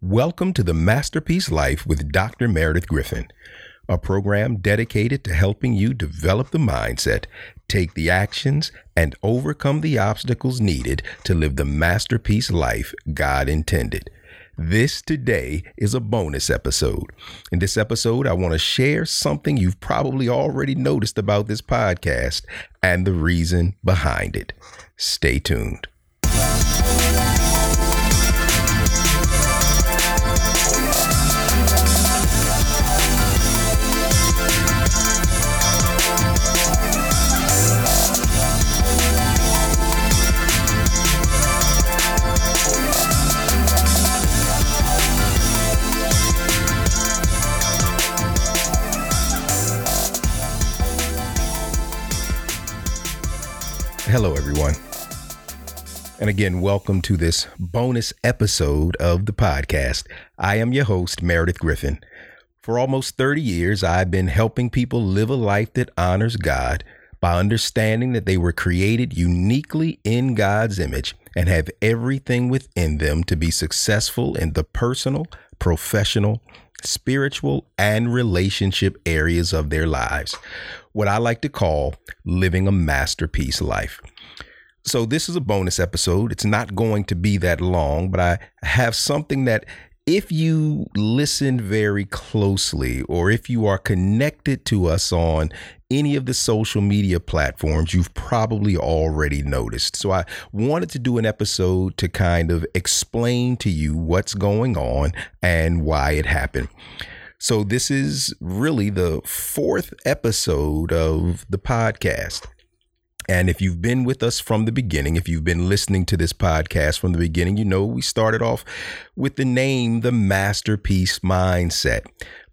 Welcome to the Masterpiece Life with Dr. Meredith Griffin, a program dedicated to helping you develop the mindset, take the actions, and overcome the obstacles needed to live the masterpiece life God intended. This today is a bonus episode. In this episode, I want to share something you've probably already noticed about this podcast and the reason behind it. Stay tuned. Hello, everyone. And again, welcome to this bonus episode of the podcast. I am your host, Meredith Griffin. For almost 30 years, I've been helping people live a life that honors God by understanding that they were created uniquely in God's image and have everything within them to be successful in the personal, professional, spiritual, and relationship areas of their lives. What I like to call living a masterpiece life. So, this is a bonus episode. It's not going to be that long, but I have something that if you listen very closely or if you are connected to us on any of the social media platforms, you've probably already noticed. So I wanted to do an episode to kind of explain to you what's going on and why it happened. So this is really the fourth episode of the podcast. And if you've been with us from the beginning, if you've been listening to this podcast from the beginning, you know we started off with the name The Masterpiece Mindset.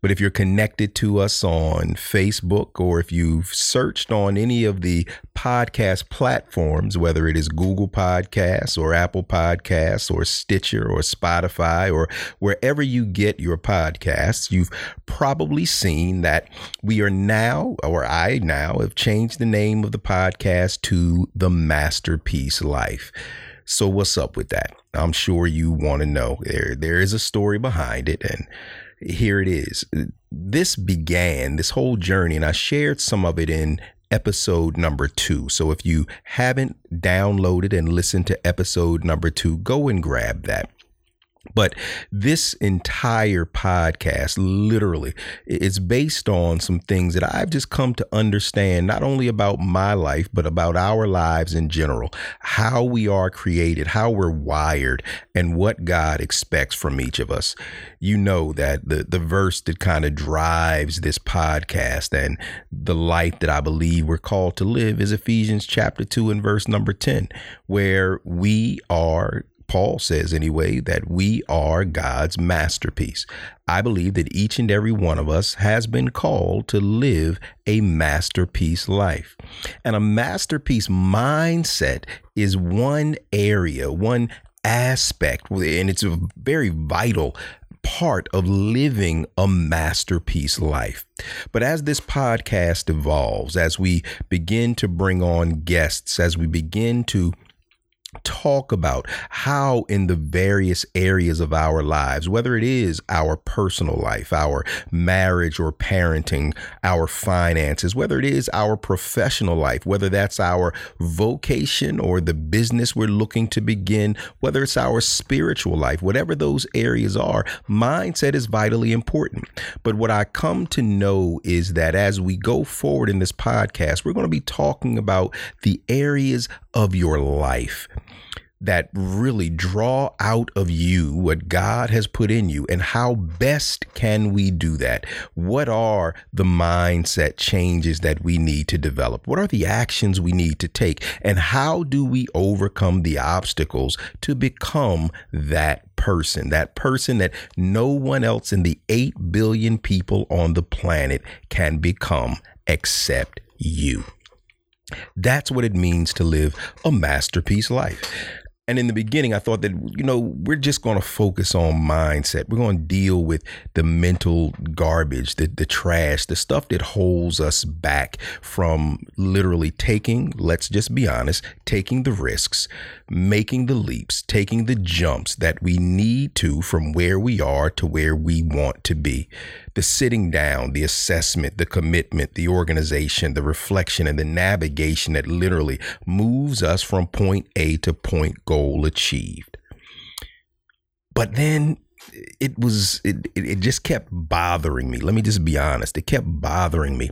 But if you're connected to us on Facebook or if you've searched on any of the podcast platforms, whether it is Google Podcasts or Apple Podcasts or Stitcher or Spotify or wherever you get your podcasts, you've probably seen that we are now, or I now, have changed the name of the podcast to The Masterpiece Life. So what's up with that? I'm sure you want to know. There there is a story behind it and here it is. This began this whole journey, and I shared some of it in episode number two. So if you haven't downloaded and listened to episode number two, go and grab that. But this entire podcast literally is based on some things that I've just come to understand, not only about my life, but about our lives in general, how we are created, how we're wired, and what God expects from each of us. You know that the, the verse that kind of drives this podcast and the life that I believe we're called to live is Ephesians chapter 2 and verse number 10, where we are Paul says anyway, that we are God's masterpiece. I believe that each and every one of us has been called to live a masterpiece life. And a masterpiece mindset is one area, one aspect, and it's a very vital part of living a masterpiece life. But as this podcast evolves, as we begin to bring on guests, as we begin to talk about how in the various areas of our lives, whether it is our personal life, our marriage or parenting, our finances, whether it is our professional life, whether that's our vocation or the business we're looking to begin, whether it's our spiritual life, whatever those areas are, mindset is vitally important. But what I come to know is that as we go forward in this podcast, we're going to be talking about the areas of your life that really draw out of you what God has put in you and how best can we do that? What are the mindset changes that we need to develop? What are the actions we need to take? And how do we overcome the obstacles to become that person, that person that no one else in the 8 billion people on the planet can become except you? That's what it means to live a masterpiece life. And in the beginning, I thought that, you know, we're just going to focus on mindset. We're going to deal with the mental garbage, the, the trash, the stuff that holds us back from literally taking, let's just be honest, taking the risks, making the leaps, taking the jumps that we need to from where we are to where we want to be. The sitting down, the assessment, the commitment, the organization, the reflection, and the navigation that literally moves us from point A to point goal achieved. But then it was it, it just kept bothering me let me just be honest it kept bothering me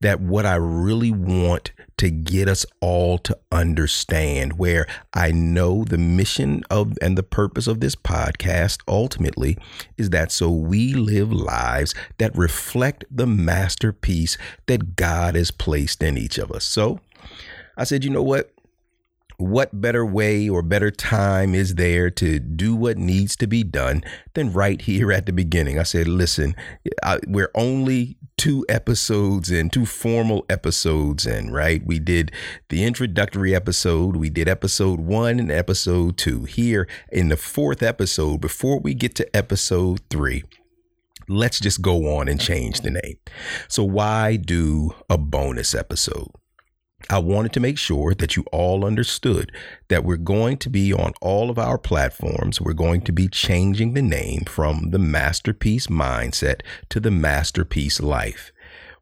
that what i really want to get us all to understand where i know the mission of and the purpose of this podcast ultimately is that so we live lives that reflect the masterpiece that god has placed in each of us. So i said you know what what better way or better time is there to do what needs to be done than right here at the beginning? I said, listen, I, we're only two episodes in, two formal episodes in, right? We did the introductory episode, we did episode one and episode two. Here in the fourth episode, before we get to episode three, let's just go on and change the name. So, why do a bonus episode? I wanted to make sure that you all understood that we're going to be on all of our platforms. We're going to be changing the name from the Masterpiece Mindset to the Masterpiece Life.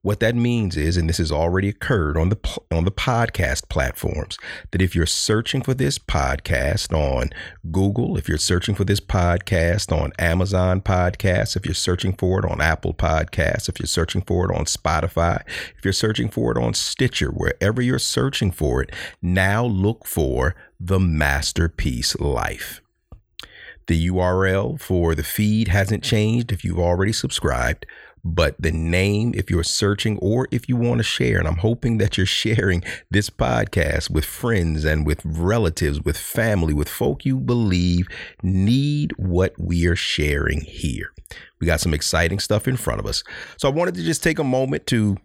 What that means is, and this has already occurred on the on the podcast platforms, that if you're searching for this podcast on Google, if you're searching for this podcast on Amazon Podcasts, if you're searching for it on Apple Podcasts, if you're searching for it on Spotify, if you're searching for it on Stitcher, wherever you're searching for it, now look for the Masterpiece Life. The URL for the feed hasn't changed if you've already subscribed but the name, if you're searching or if you want to share, and I'm hoping that you're sharing this podcast with friends and with relatives, with family, with folk you believe need what we are sharing here. We got some exciting stuff in front of us. So I wanted to just take a moment to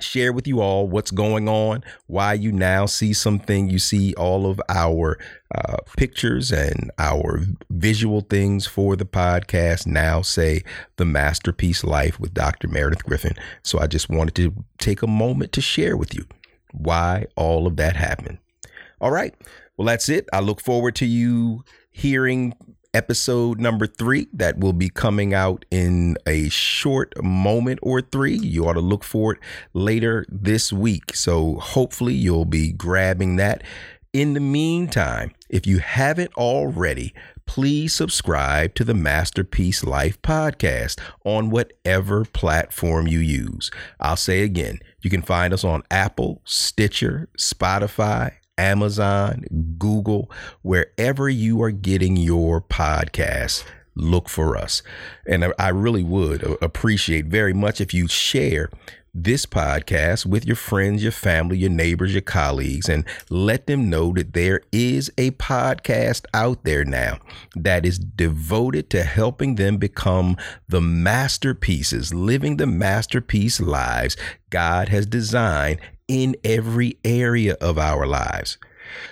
share with you all what's going on, why you now see something. You see all of our uh, pictures and our visual things for the podcast now say the masterpiece life with Dr. Meredith Griffin. So I just wanted to take a moment to share with you why all of that happened. All right. Well, that's it. I look forward to you hearing episode number three that will be coming out in a short moment or three. You ought to look for it later this week. So hopefully you'll be grabbing that. In the meantime, if you haven't already, please subscribe to the Masterpiece Life podcast on whatever platform you use. I'll say again, you can find us on Apple, Stitcher, Spotify, Amazon, Google, wherever you are getting your podcasts, look for us. And I really would appreciate very much if you share this podcast with your friends, your family, your neighbors, your colleagues, and let them know that there is a podcast out there now that is devoted to helping them become the masterpieces, living the masterpiece lives God has designed in every area of our lives.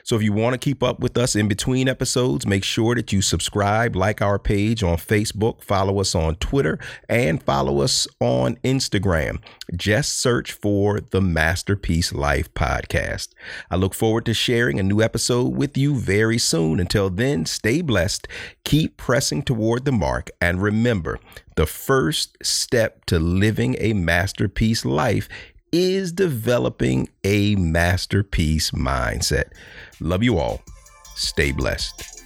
So if you want to keep up with us in between episodes, make sure that you subscribe, like our page on Facebook, follow us on Twitter, and follow us on Instagram. Just search for the Masterpiece Life podcast. I look forward to sharing a new episode with you very soon. Until then, stay blessed, keep pressing toward the mark, and remember the first step to living a masterpiece life is developing a masterpiece mindset. Love you all. Stay blessed.